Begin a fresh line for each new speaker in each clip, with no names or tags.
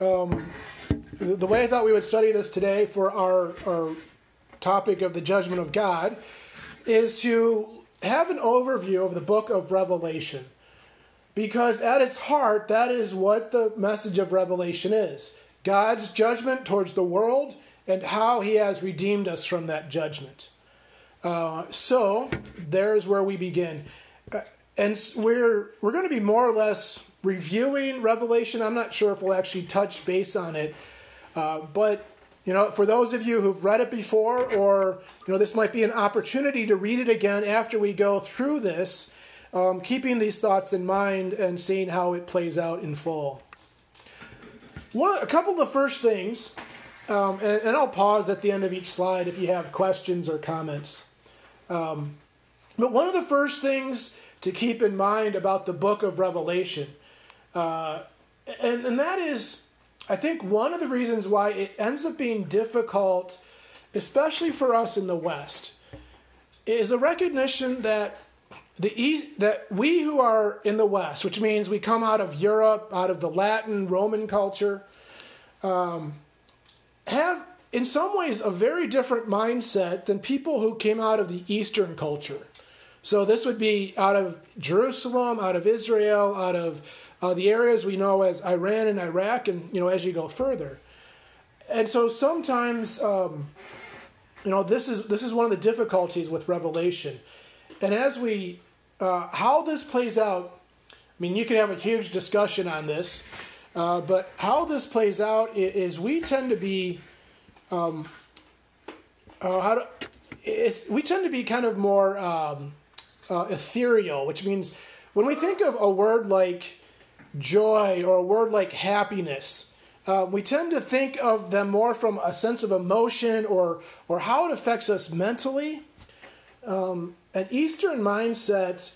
um, the, the way I thought we would study this today for our, our topic of the judgment of God is to have an overview of the book of Revelation. Because at its heart, that is what the message of Revelation is God's judgment towards the world and how he has redeemed us from that judgment. Uh, so, there's where we begin. Uh, and we're, we're going to be more or less reviewing Revelation. I'm not sure if we'll actually touch base on it. Uh, but, you know, for those of you who've read it before, or, you know, this might be an opportunity to read it again after we go through this, um, keeping these thoughts in mind and seeing how it plays out in full. One, a couple of the first things, um, and, and, I'll pause at the end of each slide if you have questions or comments. Um, but one of the first things to keep in mind about the book of Revelation, uh, and, and that is, I think, one of the reasons why it ends up being difficult, especially for us in the West, is a recognition that the that we who are in the West, which means we come out of Europe, out of the Latin Roman culture, um, have in some ways a very different mindset than people who came out of the Eastern culture. So this would be out of Jerusalem, out of Israel, out of uh, the areas we know as Iran and Iraq, and you know as you go further. And so sometimes, um, you know, this is this is one of the difficulties with Revelation. And as we uh, how this plays out, I mean, you can have a huge discussion on this, uh, but how this plays out is, we tend to be, um, uh, how to, we tend to be kind of more um, uh, ethereal, which means when we think of a word like joy or a word like happiness, uh, we tend to think of them more from a sense of emotion or or how it affects us mentally. Um, an Eastern mindset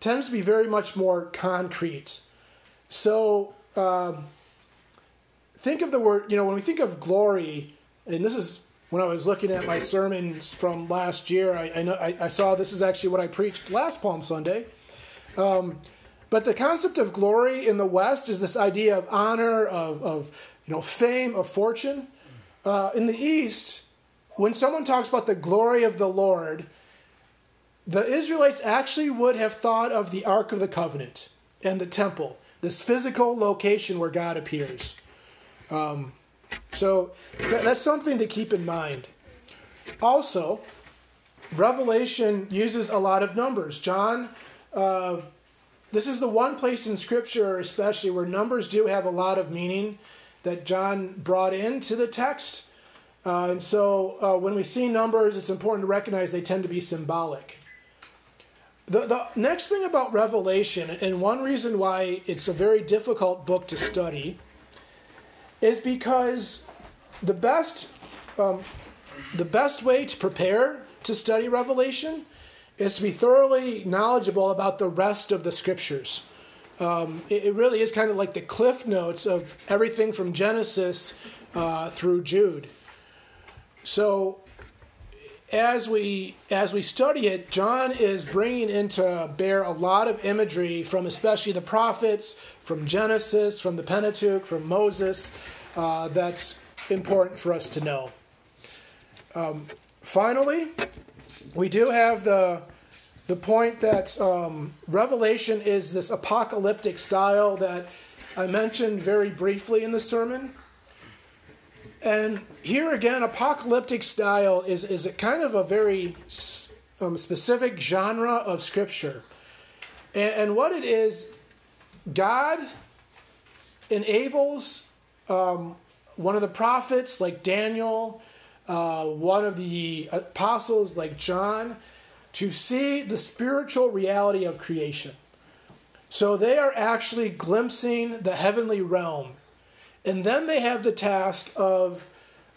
tends to be very much more concrete. So um, think of the word, you know, when we think of glory, and this is when I was looking at my sermons from last year, I, I know I, I, saw this is actually what I preached last Palm Sunday. Um, but the concept of glory in the West is this idea of honor, of, of you know, fame, of fortune. Uh, in the East, when someone talks about the glory of the Lord, the Israelites actually would have thought of the Ark of the Covenant and the temple, this physical location where God appears. Um, so that, that's something to keep in mind. Also, Revelation uses a lot of numbers. John, uh, this is the one place in Scripture, especially, where numbers do have a lot of meaning that John brought into the text. Uh, and so uh, when we see numbers, it's important to recognize they tend to be symbolic. The, the next thing about Revelation, and one reason why it's a very difficult book to study, is because the best, um, the best way to prepare to study Revelation is to be thoroughly knowledgeable about the rest of the scriptures. Um, it, it, really is kind of like the cliff notes of everything from Genesis uh, through Jude. So as we as we study it, John is bringing into bear a lot of imagery from especially the prophets, from Genesis, from the Pentateuch, from Moses. Uh, that's important for us to know. Um, finally, we do have the the point that um, Revelation is this apocalyptic style that I mentioned very briefly in the sermon. And here again, apocalyptic style is, is a kind of a very um, specific genre of scripture. And, and, what it is, God enables um, one of the prophets like Daniel, uh, one of the apostles like John, to see the spiritual reality of creation. So they are actually glimpsing the heavenly realm and then they have the task of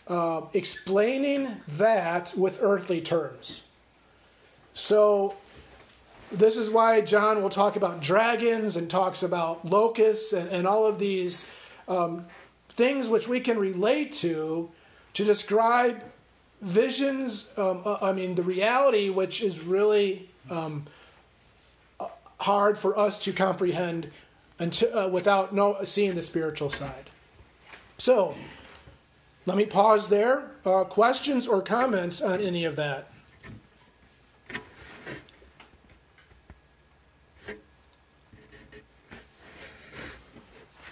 uh, explaining that with earthly terms. So, this is why John will talk about dragons and talks about locusts and, and all of these um, things which we can relate to to describe visions. Um, uh, I mean, the reality which is really um, hard for us to comprehend until, uh, without no, seeing the spiritual side. So, let me pause there. Uh, questions or comments on any of that?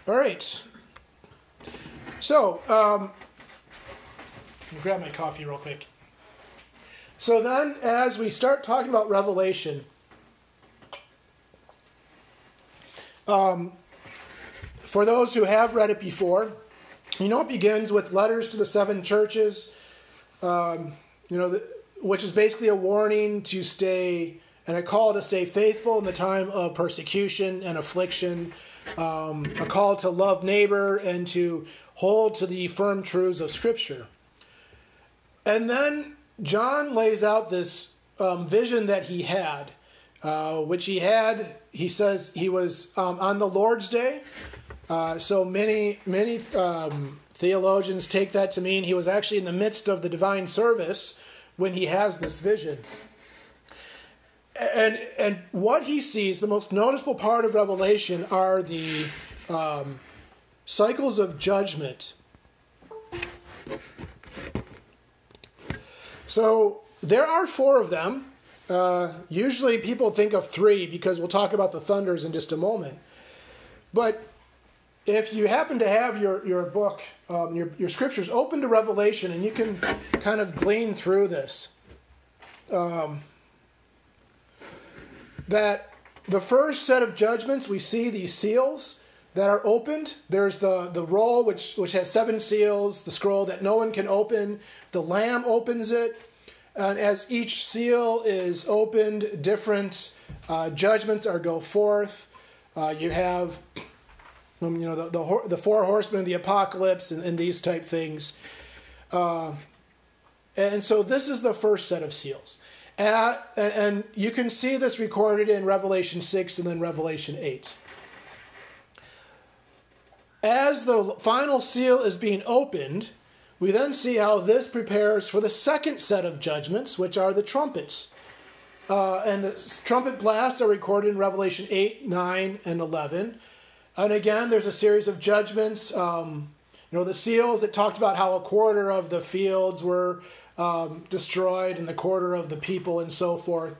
All right. So, um, grab my coffee real quick. So then, as we start talking about Revelation, um, for those who have read it before, you know it begins with letters to the seven churches, um, you know, the, which is basically a warning to stay and a call to stay faithful in the time of persecution and affliction, um, a call to love neighbor and to hold to the firm truths of Scripture. And then John lays out this um, vision that he had, uh, which he had, he says he was um, on the Lord's Day. Uh, so many, many um, theologians take that to mean he was actually in the midst of the divine service when he has this vision. And, and what he sees, the most noticeable part of Revelation are the um, cycles of judgment. So there are four of them. Uh, usually people think of three because we'll talk about the thunders in just a moment. But if you happen to have your, your book, um, your, your scriptures open to Revelation, and you can kind of glean through this, um, that the first set of judgments, we see these seals that are opened. There's the, the roll, which, which has seven seals, the scroll that no one can open. The Lamb opens it. And as each seal is opened, different uh, judgments are go forth. Uh, you have, um, you know, the, the, the, four horsemen of the apocalypse and, and these type things. Uh, and so this is the first set of seals. At, and you can see this recorded in Revelation 6 and then Revelation 8. As the final seal is being opened, we then see how this prepares for the second set of judgments, which are the trumpets. Uh, and the trumpet blasts are recorded in Revelation 8, 9, and 11. And again, there's a series of judgments. Um, you know, the seals, it talked about how a quarter of the fields were um, destroyed and the quarter of the people and so forth.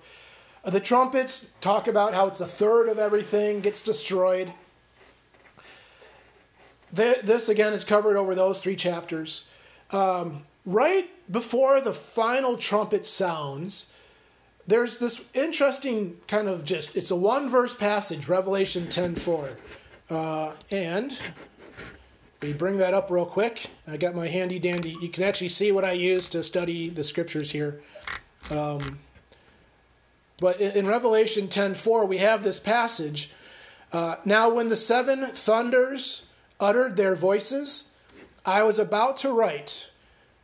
The trumpets talk about how it's a third of everything gets destroyed. This, again, is covered over those three chapters. Um, right before the final trumpet sounds, there's this interesting kind of just, it's a one verse passage, Revelation 10 4. Uh, and we bring that up real quick, I got my handy dandy, you can actually see what I use to study the scriptures here. Um, but in, in Revelation 10 4, we have this passage. Uh, now, when the seven thunders, uttered their voices, I was about to write,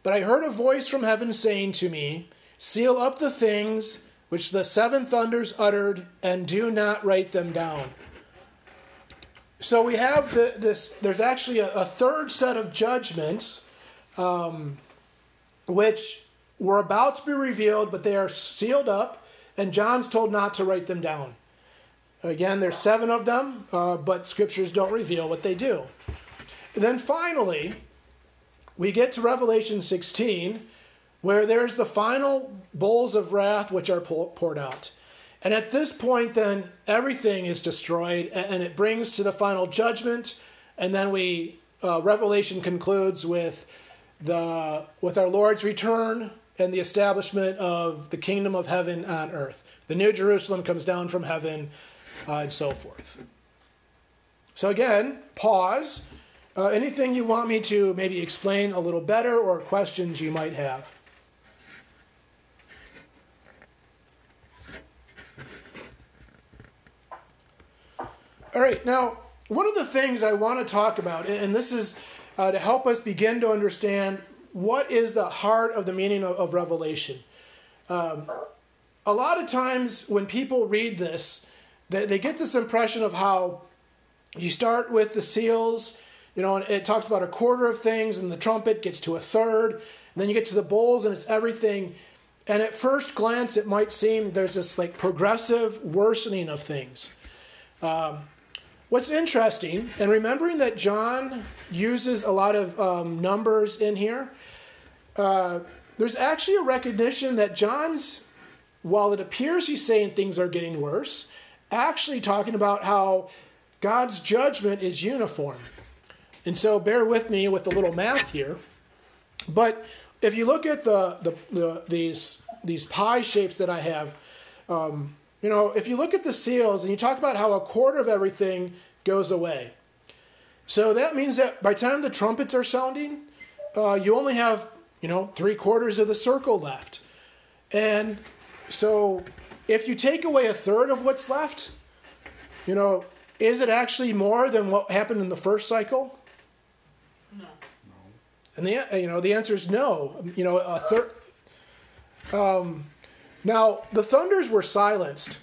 but I heard a voice from heaven saying to me, Seal up the things which the seven thunders uttered, and do not write them down. So we have the, this, there's actually a, a, third set of judgments um, which were about to be revealed, but they are sealed up, and John's told not to write them down. Again, there's seven of them, uh, but scriptures don't reveal what they do. And then finally, we get to Revelation 16, where there's the final bowls of wrath which are poured out. And at this point, then everything is destroyed, and it brings to the final judgment. And then we uh, Revelation concludes with the with our Lord's return and the establishment of the kingdom of heaven on earth. The New Jerusalem comes down from heaven uh, and so forth. So, again, pause. Uh, anything you want me to maybe explain a little better or questions you might have? All right, now, one of the things I want to talk about, and this is uh, to help us begin to understand what is the heart of the meaning of, of Revelation. Um, a lot of times when people read this, they, they get this impression of how you start with the seals, you know, and it talks about a quarter of things, and the trumpet gets to a third, and then you get to the bowls, and it's everything. And at first glance, it might seem there's this like progressive worsening of things. Um, what's interesting, and remembering that John uses a lot of um, numbers in here, uh, there's actually a recognition that John's, while it appears he's saying things are getting worse, actually talking about how God's judgment is uniform. And so bear with me with a little math here. But if you look at the, the, the these these pie shapes that I have, um, you know, if you look at the seals and you talk about how a quarter of everything goes away. So that means that by the time the trumpets are sounding, uh, you only have, you know, three quarters of the circle left. And so if you take away a third of what's left, you know, is it actually more than what happened in the first cycle?
No.
And the you know the answer is no. You know a third. Um, now the thunders were silenced,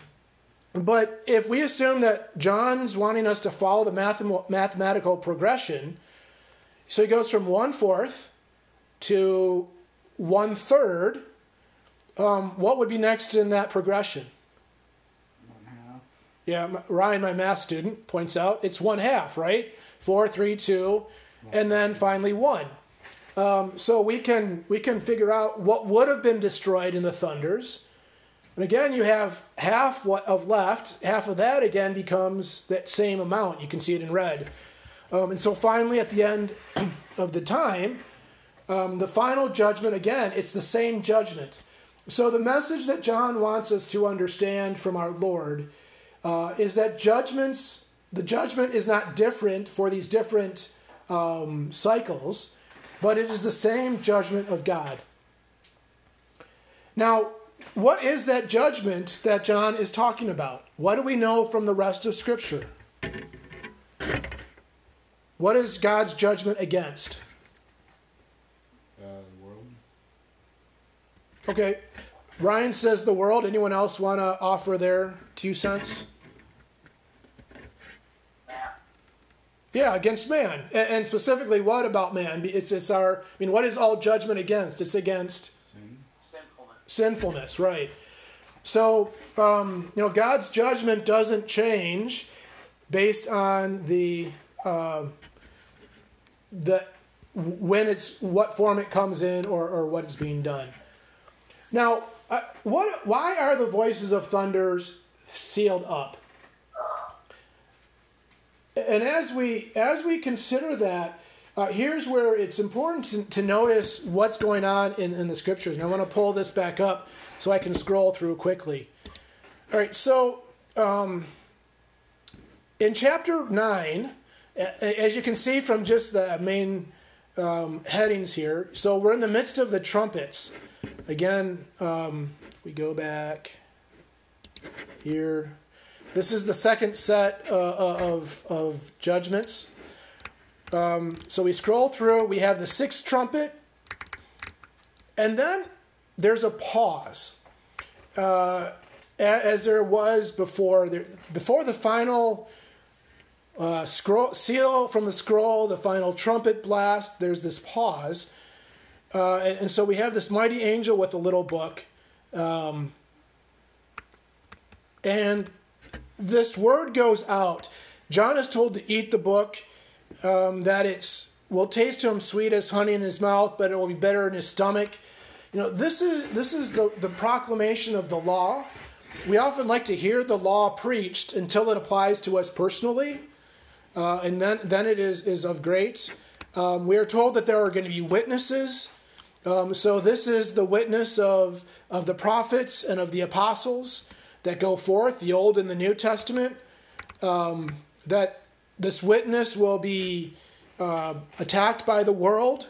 but if we assume that John's wanting us to follow the math- mathematical progression, so he goes from one fourth to one third. Um, what would be next in that progression? One half. Yeah, Ryan, my math student, points out it's one half, right? Four, three, two, and then finally one. Um, so we can we can figure out what would have been destroyed in the thunders. And again, you have half what of left. Half of that again becomes that same amount. You can see it in red. Um, and so finally, at the end of the time, um, the final judgment again, it's the same judgment. So the message that John wants us to understand from our Lord uh, is that judgments, the judgment is not different for these different um, cycles, but it is the same judgment of God. Now, what is that judgment that John is talking about? What do we know from the rest of Scripture? What is God's judgment against?
Uh, the world.
Okay, Ryan says the world. Anyone else want to offer their two cents? Yeah, against man, and, and, specifically, what about man? It's it's our. I mean, what is all judgment against? It's against
Sin.
Sinfulness.
sinfulness, right? So, um, you know, God's judgment doesn't change based on the uh, the when it's what form it comes in or, or what is being done. Now, uh, what? Why are the voices of thunders sealed up? And as we as we consider that, uh, here's where it's important to, to notice what's going on in, in the scriptures. And I want to pull this back up so I can scroll through quickly. All right, so um, in chapter 9, as you can see from just the main um, headings here, so we're in the midst of the trumpets. Again, um, if we go back here, this is the second set uh, uh, of, of judgments. Um, so we scroll through, we have the sixth trumpet, and then there's a pause. Uh, as there was before, before the final uh, scroll, seal from the scroll, the final trumpet blast, there's this pause. Uh, and, and, so we have this mighty angel with a little book. Um, and this word goes out. John is told to eat the book, um, that it's will taste to him sweet as honey in his mouth, but it will be better in his stomach. You know, this is this is the, the proclamation of the law. We often like to hear the law preached until it applies to us personally, uh, and then then it is is of great. Um, we are told that there are going to be witnesses. Um, so this is the witness of of the prophets and of the apostles that go forth, the Old and the New Testament, um, that this witness will be uh, attacked by the world,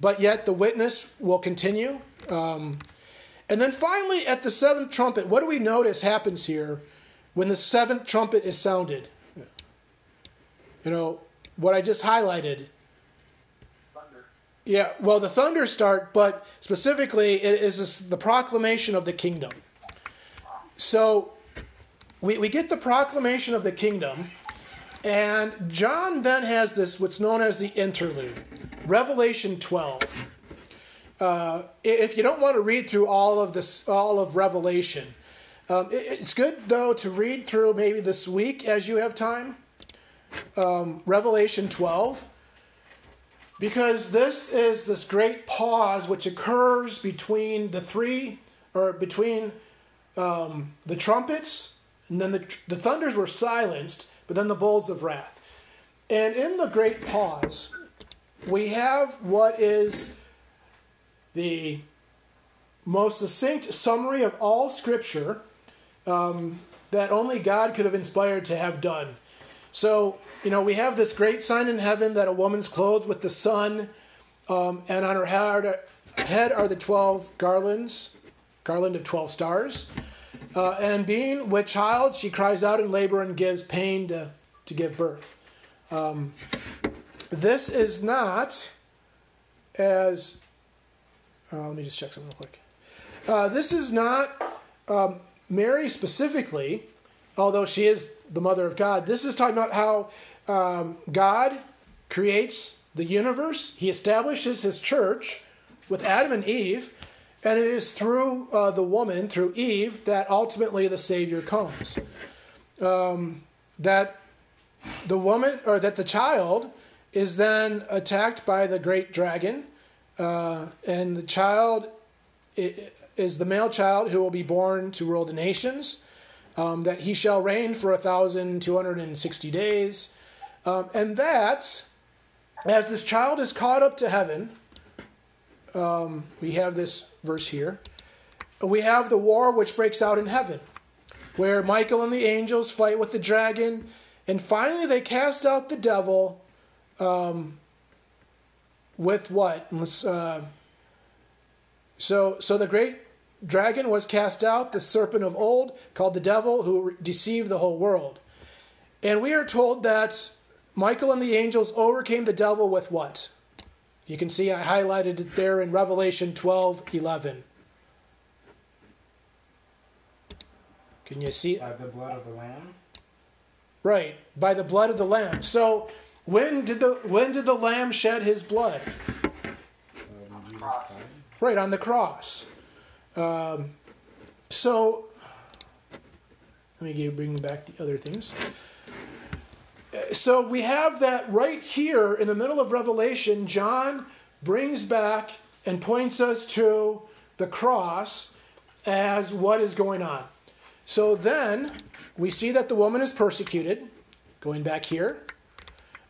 but yet the witness will continue. Um, and then finally, at the seventh trumpet, what do we notice happens here when the seventh trumpet is sounded? You know, what I just highlighted. Yeah, well, the thunder start, but specifically, it is the proclamation of the kingdom. So we, we get the proclamation of the kingdom, and John then has this, what's known as the interlude, Revelation 12. Uh, if you don't want to read through all of this, all of Revelation, um, it, it's good though to read through maybe this week as you have time. um, Revelation 12 because this is this great pause which occurs between the three, or between um, the trumpets, and then the, the thunders were silenced, but then the bowls of wrath. And in the great pause, we have what is the most succinct summary of all Scripture um, that only God could have inspired to have done. So, you know, we have this great sign in heaven that a woman's clothed with the sun, um, and on her head, are the 12 garlands, garland of 12 stars. Uh, and being with child, she cries out in labor and gives pain to, to give birth. Um, this is not as. Uh, let me just check something real quick. Uh, this is not um, Mary specifically, although she is the mother of God. This is talking about how um, God creates the universe, He establishes His church with Adam and Eve, and it is through uh, the woman, through Eve, that ultimately the Savior comes. Um, that the woman, or that the child, is then attacked by the great dragon, uh, and the child is the male child who will be born to rule the nations um, that he shall reign for 1,260 days. Um, and that, as this child is caught up to heaven, um, we have this verse here. We have the war which breaks out in heaven, where Michael and the angels fight with the dragon, and finally they cast out the devil um, with what? Uh, so, so the great dragon was cast out, the serpent of old, called the devil, who deceived the whole world. And we are told that Michael and the angels overcame the devil with what? You can see I highlighted it there in Revelation 12 11. Can you see?
By the blood of the Lamb?
Right, by the blood of the Lamb. So when did the when did the Lamb shed his blood?
Um,
right, on the cross. Um, so, let me bring back the other things. So we have that right here in the middle of Revelation. John brings back and points us to the cross as what is going on. So then we see that the woman is persecuted, going back here.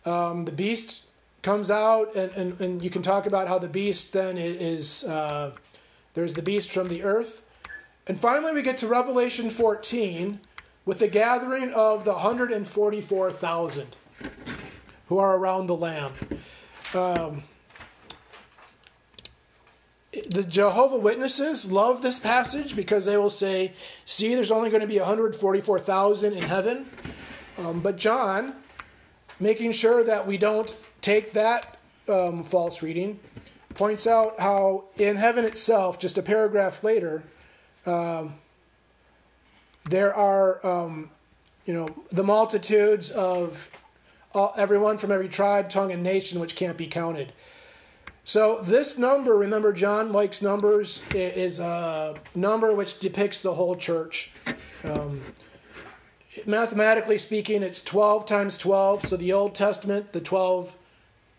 Um, the beast comes out, and, and, and, you can talk about how the beast then is. Uh, there's the beast from the earth. And finally, we get to Revelation 14 with the gathering of the 144,000 who are around the Lamb. Um, the Jehovah Witnesses love this passage because they will say, see, there's only going to be 144,000 in heaven. Um, but John, making sure that we don't take that um, false reading, points out how in heaven itself, just a paragraph later, um, there are, um, you know, the multitudes of all, everyone from every tribe, tongue, and nation which can't be counted. So this number, remember, John likes numbers, is a number which depicts the whole church. Um, mathematically speaking, it's 12 times 12. So the Old Testament, the 12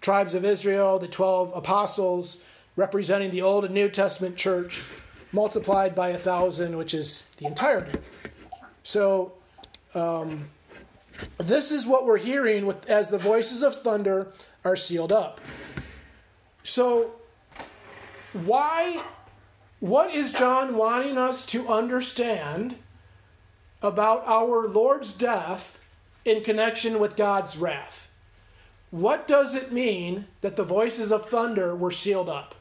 tribes of Israel, the 12 apostles representing the Old and New Testament church, multiplied by a thousand, which is the entirety. So, um, this is what we're hearing with, as the voices of thunder are sealed up. So, why, what is John wanting us to understand about our Lord's death in connection with God's wrath? What does it mean that the voices of thunder were sealed up?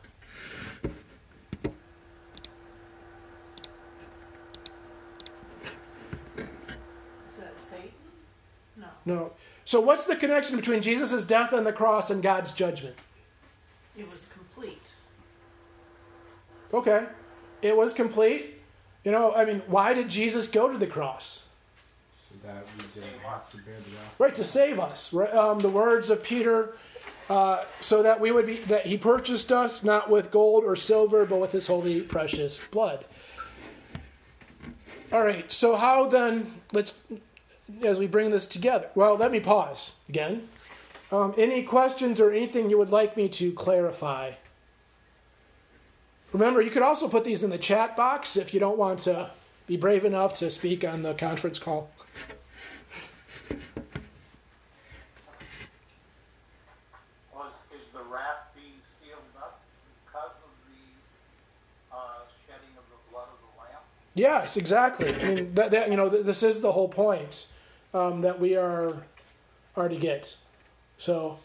Is that Satan? No.
No. So, what's the connection between Jesus' death on the cross and God's judgment?
It was complete.
Okay. It was complete. You know, I mean, why did Jesus go to the cross?
That we didn't have to bear the wrath.
Right, to save us. Right? Um, the words of Peter, uh, so that we would be, that he purchased us not with gold or silver, but with his holy, precious blood. All right, so how then, let's, as we bring this together? Well, let me pause again. Um, any questions or anything you would like me to clarify? Remember, you could also put these in the chat box if you don't want to be brave enough to speak on the conference call.
Was, is the raft being sealed up because of the, uh, shedding of the blood of the lamb?
Yes, exactly. I mean, that, that you know, th- this is the whole point um, that we are are to get. So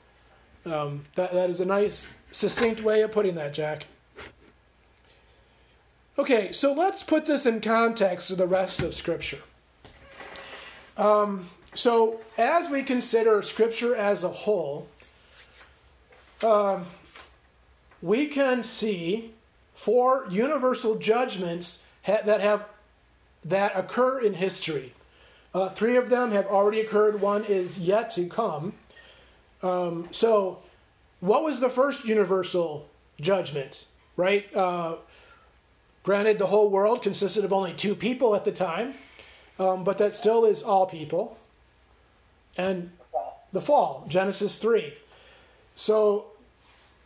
um, that that is a nice, succinct way of putting that, Jack. Okay, so let's put this in context of the rest of Scripture. Um, so, as we consider Scripture as a whole, um, we can see four universal judgments ha- that have that occur in history. Uh, three of them have already occurred. One is yet to come. Um, so, what was the first universal judgment? Right. Uh, granted, the whole world consisted of only two people at the time, um, but that still is all people. And the fall, Genesis three. So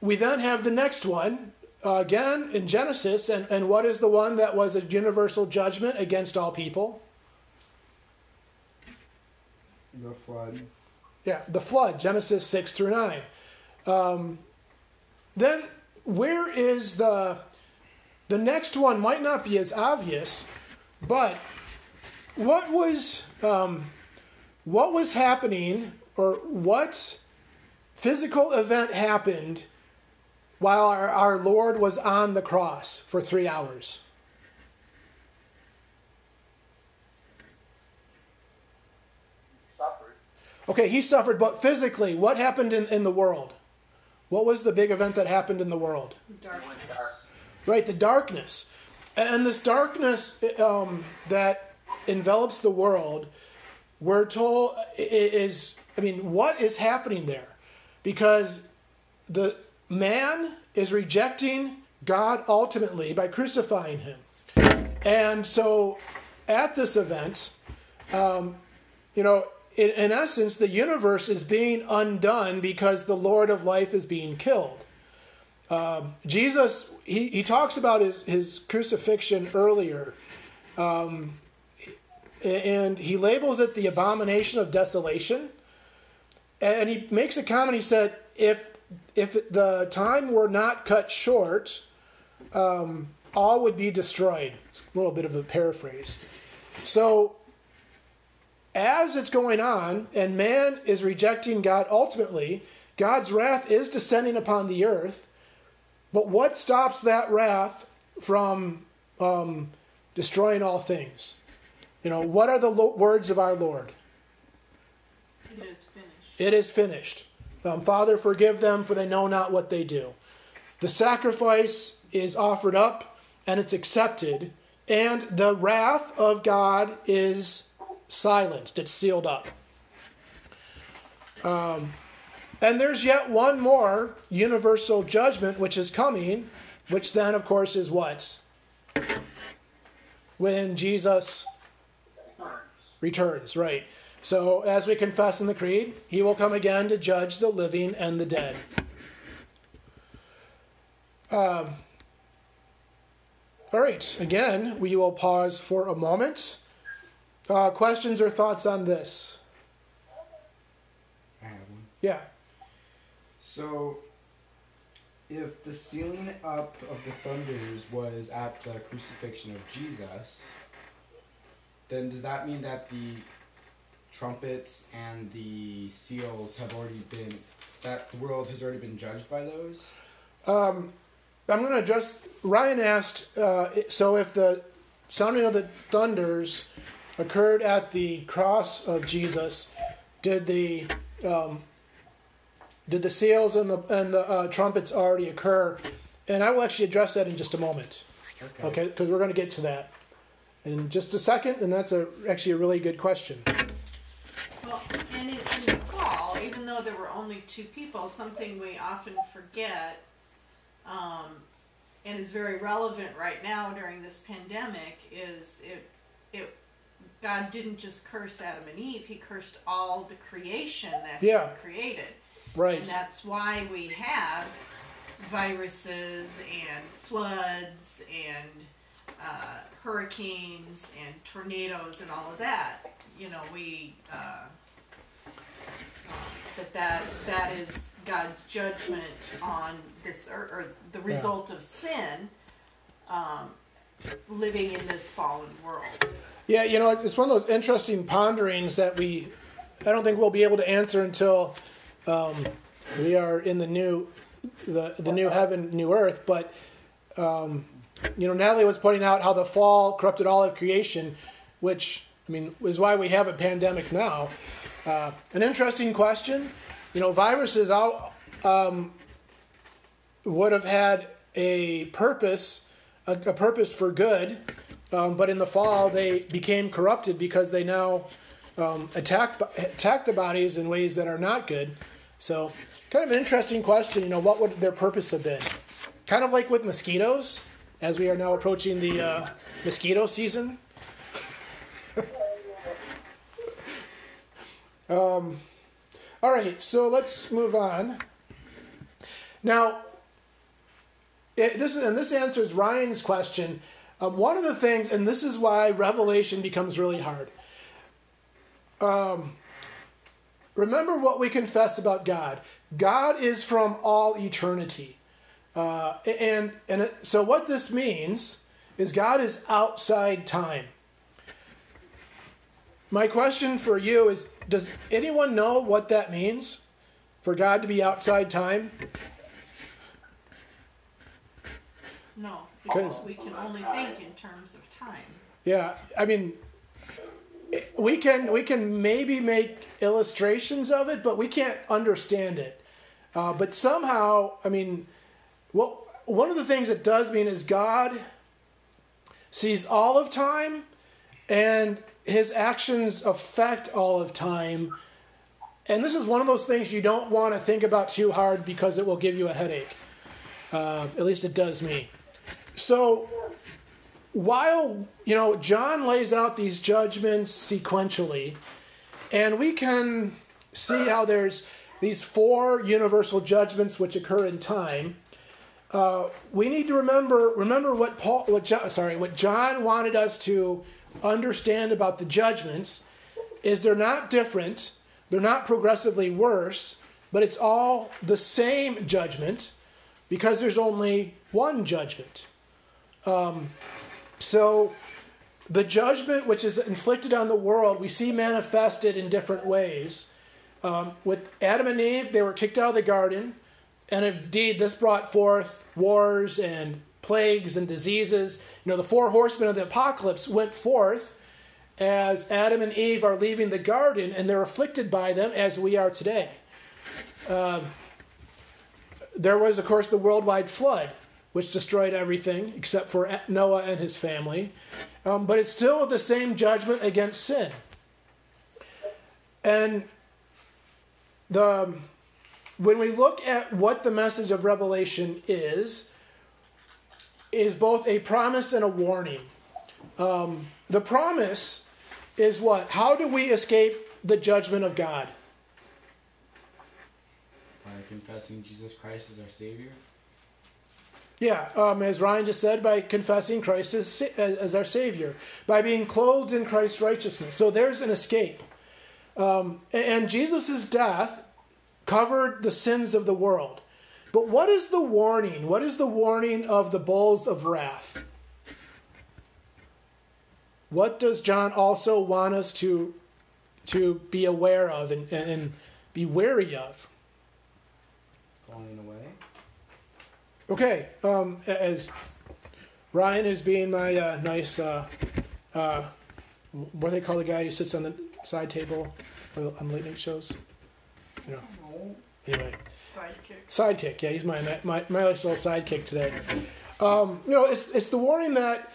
we then have the next one, uh, again in Genesis, and, and what is the one that was a universal judgment against all people?
The flood.
Yeah, the flood, Genesis 6 through 9. Um, then, where is the. The next one might not be as obvious, but what was um, what was happening, or what physical event happened while our, our Lord was on the cross for three hours? Okay, he suffered, but physically, what happened in, in the world? What was the big event that happened in the world?
Dark.
Right, the darkness. And this darkness um, that envelops the world, we're told is, I mean, what is happening there? Because the man is rejecting God ultimately by crucifying him. And so at this event, um, you know, in, in essence, the universe is being undone because the Lord of life is being killed. Um, Jesus, he, he talks about his, his crucifixion earlier, um, and he labels it the abomination of desolation. And he makes a comment. He said, if if the time were not cut short, um, all would be destroyed. It's a little bit of a paraphrase. So, as it's going on, and man is rejecting God ultimately, God's wrath is descending upon the earth. But what stops that wrath from um, destroying all things? You know, what are the lo- words of our Lord?
It is finished.
It is finished. Um, Father, forgive them, for they know not what they do. The sacrifice is offered up and it's accepted, and the wrath of God is silenced. It's sealed up. Um, and there's yet one more universal judgment which is coming, which then, of course, is what? When Jesus
Returns.
right. So, as we confess in the Creed, he will come again to judge the living and the dead. Um, all right, again, we will pause for a moment. Uh, questions or thoughts on this?
I have one.
Yeah.
So, if the sealing up of the thunders was at the crucifixion of Jesus, then does that mean that the trumpets and the seals have already been that the world has already been judged by those?
Um, I'm going to just. Ryan asked, uh, so if the sounding of the thunders occurred at the cross of Jesus, did the um, did the seals and the and the uh, trumpets already occur? And I will actually address that in just a moment. Okay, because we're going to get to that in just a second, and that's a actually a really good question.
Well, and in, in the fall, even though there were only two people, something we often forget, um, and is very relevant right now during this pandemic, is it it God didn't just curse Adam and Eve; He cursed all the creation that
Yeah.
He created,
Right.
and that's why we have viruses and floods and uh, hurricanes and tornadoes and all of that. You know, we uh, that that that is God's judgment on this, or, or the result of sin, um, living in this fallen world.
Yeah, you know, it's one of those interesting ponderings that we, I don't think we'll be able to answer until um, we are in the new, the the new heaven, new earth. But um, you know, Natalie was pointing out how the fall corrupted all of creation, which I mean is why we have a pandemic now. Uh, an interesting question. You know, viruses out um, would have had a purpose, a, a purpose for good. Um, but in the fall, they became corrupted because they now um, attack attack the bodies in ways that are not good. So, kind of an interesting question. You know, what would their purpose have been? Kind of like with mosquitoes, as we are now approaching the uh, mosquito season. um, all right, so let's move on. Now, it, this and this answers Ryan's question. Um, one of the things, and this is why Revelation becomes really hard. Um, remember what we confess about God. God is from all eternity, uh, and and it, so what this means is God is outside time. My question for you is: Does anyone know what that means? For God to be outside time?
No, because we can only think in terms of time.
Yeah, I mean, we can we can maybe make illustrations of it, but we can't understand it. Uh, but somehow, I mean, what one of the things it does mean is God sees all of time, and His actions affect all of time. And this is one of those things you don't want to think about too hard because it will give you a headache. Uh, at least it does me. So while you know John lays out these judgments sequentially, and we can see how there's these four universal judgments which occur in time. Uh, we need to remember remember what Paul, what John, sorry, what John wanted us to understand about the judgments is they're not different, they're not progressively worse, but it's all the same judgment because there's only one judgment. So, the judgment which is inflicted on the world, we see manifested in different ways. Um, with Adam and Eve, they were kicked out of the garden, and indeed, this brought forth wars and plagues and diseases. You know, the four horsemen of the apocalypse went forth as Adam and Eve are leaving the garden, and they're afflicted by them as we are today. Um, there was, of course, the worldwide flood, which destroyed everything except for Noah and his family. Um, but it's still the same judgment against sin. And the when we look at what the message of Revelation is, is both a promise and a warning. Um, the promise is what? How do we escape the judgment of God?
By confessing Jesus Christ as our Savior.
Yeah, um, as Ryan just said, by confessing Christ as, as, our Savior, by being clothed in Christ's righteousness. So there's an escape. Um, and Jesus' death covered the sins of the world. But what is the warning? What is the warning of the bowls of wrath? What does John also want us to, to be aware of and, and, and be wary of?
Falling away.
Okay, um, as Ryan is being my uh, nice, uh, uh, what do they call the guy who sits on the side table on late night shows? You know, anyway,
Sidekick.
sidekick. Yeah, he's my my my nice little sidekick today. Um, you know, it's it's the warning that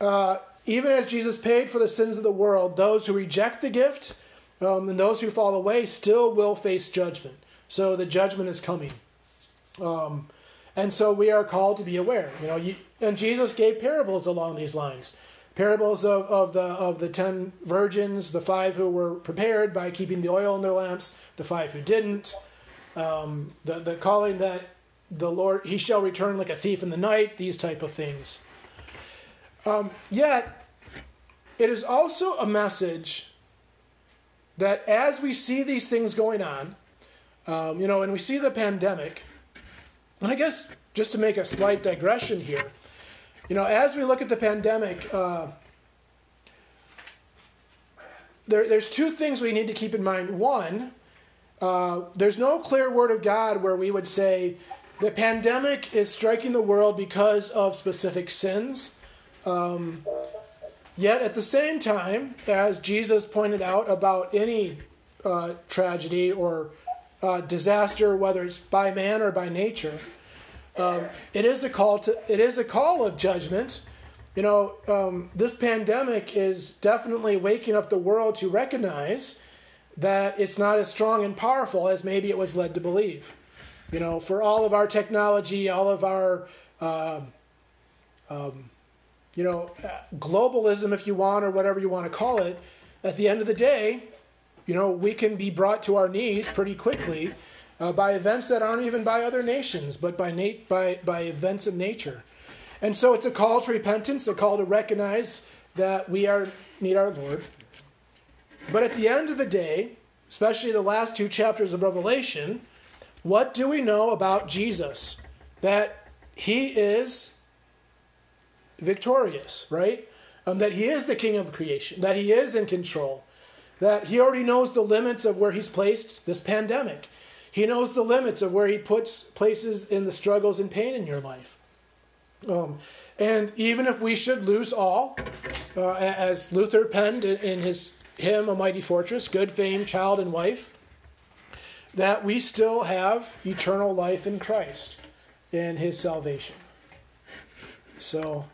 uh, even as Jesus paid for the sins of the world, those who reject the gift um, and those who fall away still will face judgment. So the judgment is coming. Um, and so we are called to be aware. You know, you, and Jesus gave parables along these lines. parables of, of the of the ten virgins, the five who were prepared by keeping the oil in their lamps, the five who didn't, um, the the calling that the Lord He shall return like a thief in the night, these type of things. Um, yet, it is also a message that as we see these things going on, um, you know, and we see the pandemic, and I guess just to make a slight digression here, you know, as we look at the pandemic, uh, there, there's two things we need to keep in mind. One, uh, there's no clear word of God where we would say the pandemic is striking the world because of specific sins. Um, yet at the same time, as Jesus pointed out about any uh, tragedy or uh, disaster, whether it's by man or by nature, um, it is a call to it is a call of judgment. You know, um, this pandemic is definitely waking up the world to recognize that it's not as strong and powerful as maybe it was led to believe. You know, for all of our technology, all of our, uh, um, you know, globalism, if you want, or whatever you want to call it, at the end of the day, you know, we can be brought to our knees pretty quickly uh, by events that aren't even by other nations, but by, nat- by, by events of nature. And so it's a call to repentance, a call to recognize that we are need our Lord. But at the end of the day, especially the last two chapters of Revelation, what do we know about Jesus? That he is victorious, right? Um, that he is the king of creation, that he is in control, that he already knows the limits of where he's placed this pandemic. He knows the limits of where he puts places in the struggles and pain in your life. Um, and even if we should lose all, uh, as Luther penned in his hymn, A Mighty Fortress, good fame, child, and wife, that we still have eternal life in Christ in his salvation. So,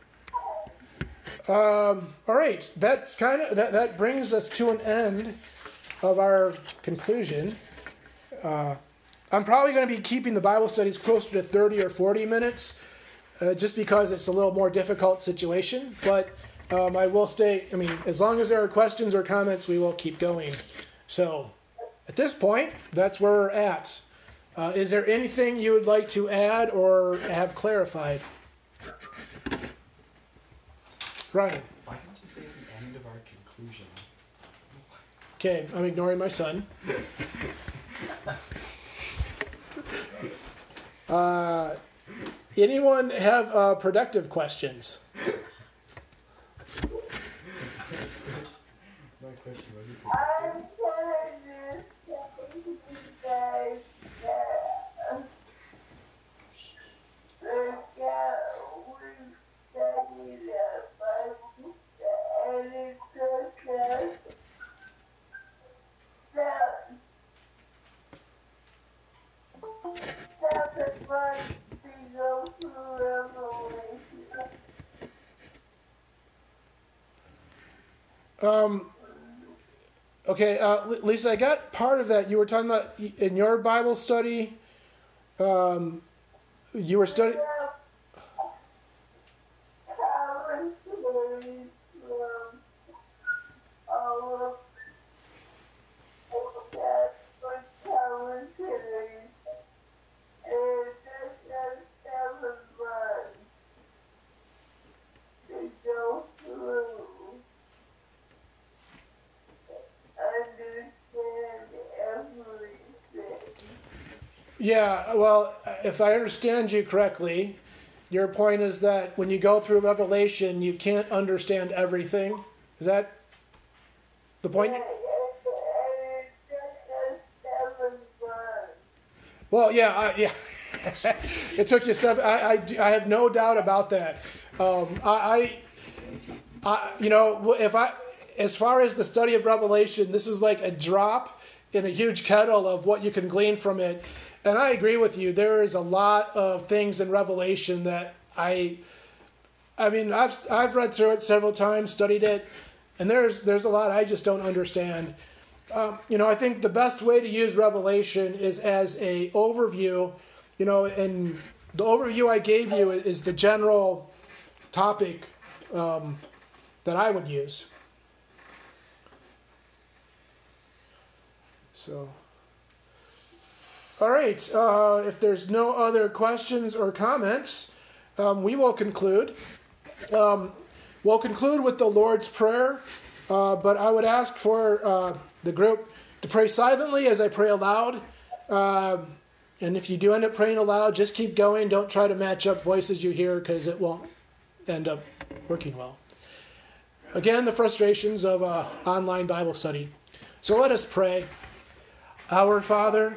um, all right, that's kind of that, that brings us to an end of our conclusion. Uh, I'm probably going to be keeping the Bible studies closer to 30 or 40 minutes uh, just because it's a little more difficult situation. But um, I will stay, I mean, as long as there are questions or comments, we will keep going. So at this point, that's where we're at. Uh, is there anything you would like to add or have clarified? Ryan.
Why didn't you say the end of our conclusion?
Okay, I'm ignoring my son. Uh, anyone have uh, productive questions? Um, okay, uh, Lisa, I got part of that. You were talking about in your Bible study. Um, you were studying.
commentaries from all of that for commentaries and just seven months to go through understand everything.
Yeah, well, if I understand you correctly, your point is that when you go through Revelation, you can't understand everything. Is that the point? Well, yeah, I, yeah. it took you seven. I, I, I have no doubt about that. Um, I, I, I, you know, if I, as far as the study of Revelation, this is like a drop in a huge kettle of what you can glean from it. And I agree with you. There is a lot of things in Revelation that I, I mean, I've I've read through it several times, studied it, and there's there's a lot I just don't understand. Um, you know, I think the best way to use Revelation is as a overview. You know, and the overview I gave you is the general topic. Um, that I would use. So, all right. Uh, if there's no other questions or comments, um, we will conclude. Um, we'll conclude with the Lord's Prayer, uh, but I would ask for uh, the group to pray silently as I pray aloud. Um and if you do end up praying aloud, just keep going. Don't try to match up voices you hear because it won't end up working well. Again, the frustrations of uh, online Bible study. So let us pray. Our Father,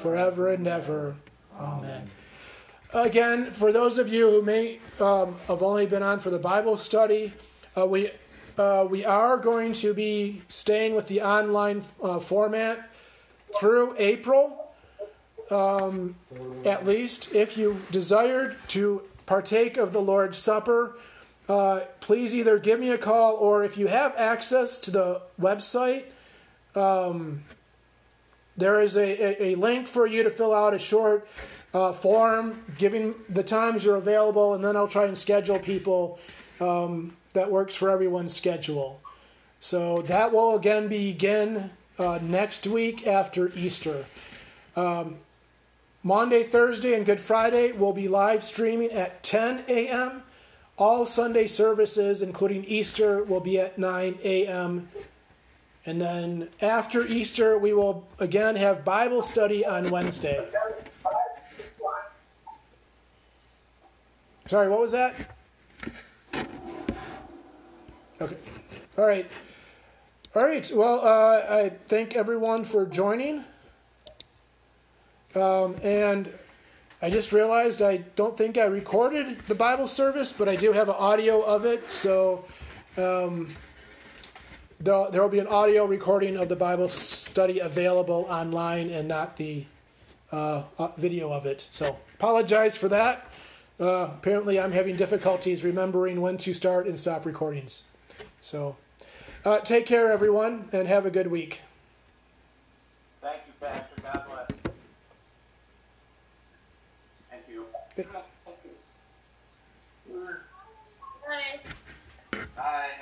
forever and ever. Amen. Again, for those of you who may um, have only been on for the Bible study, uh, we uh, we are going to be staying with the online uh, format through April, um, at least. If you desired to partake of the Lord's Supper, uh, please either give me a call or if you have access to the website, um, there is a, a, a link for you to fill out a short uh, form giving the times you're available, and then I'll try and schedule people um, that works for everyone's schedule. So that will again begin uh, next week after Easter. Um, Maundy, Thursday, and Good Friday will be live streaming at 10 a.m. All Sunday services, including Easter, will be at 9 a.m. And then after Easter, we will again have Bible study on Wednesday. Sorry, what was that? Okay. All right. All right. Well, uh, I thank everyone for joining. Um, and I just realized I don't think I recorded the Bible service, but I do have an audio of it. So um, there will be an audio recording of the Bible study available online and not the uh, uh, video of it. So apologize for that. Uh, apparently, I'm having difficulties remembering when to start and stop recordings. So uh, take care, everyone, and have a good week.
Thank you, Pastor. God bless. Thank you.
Bye.
Bye. Have a good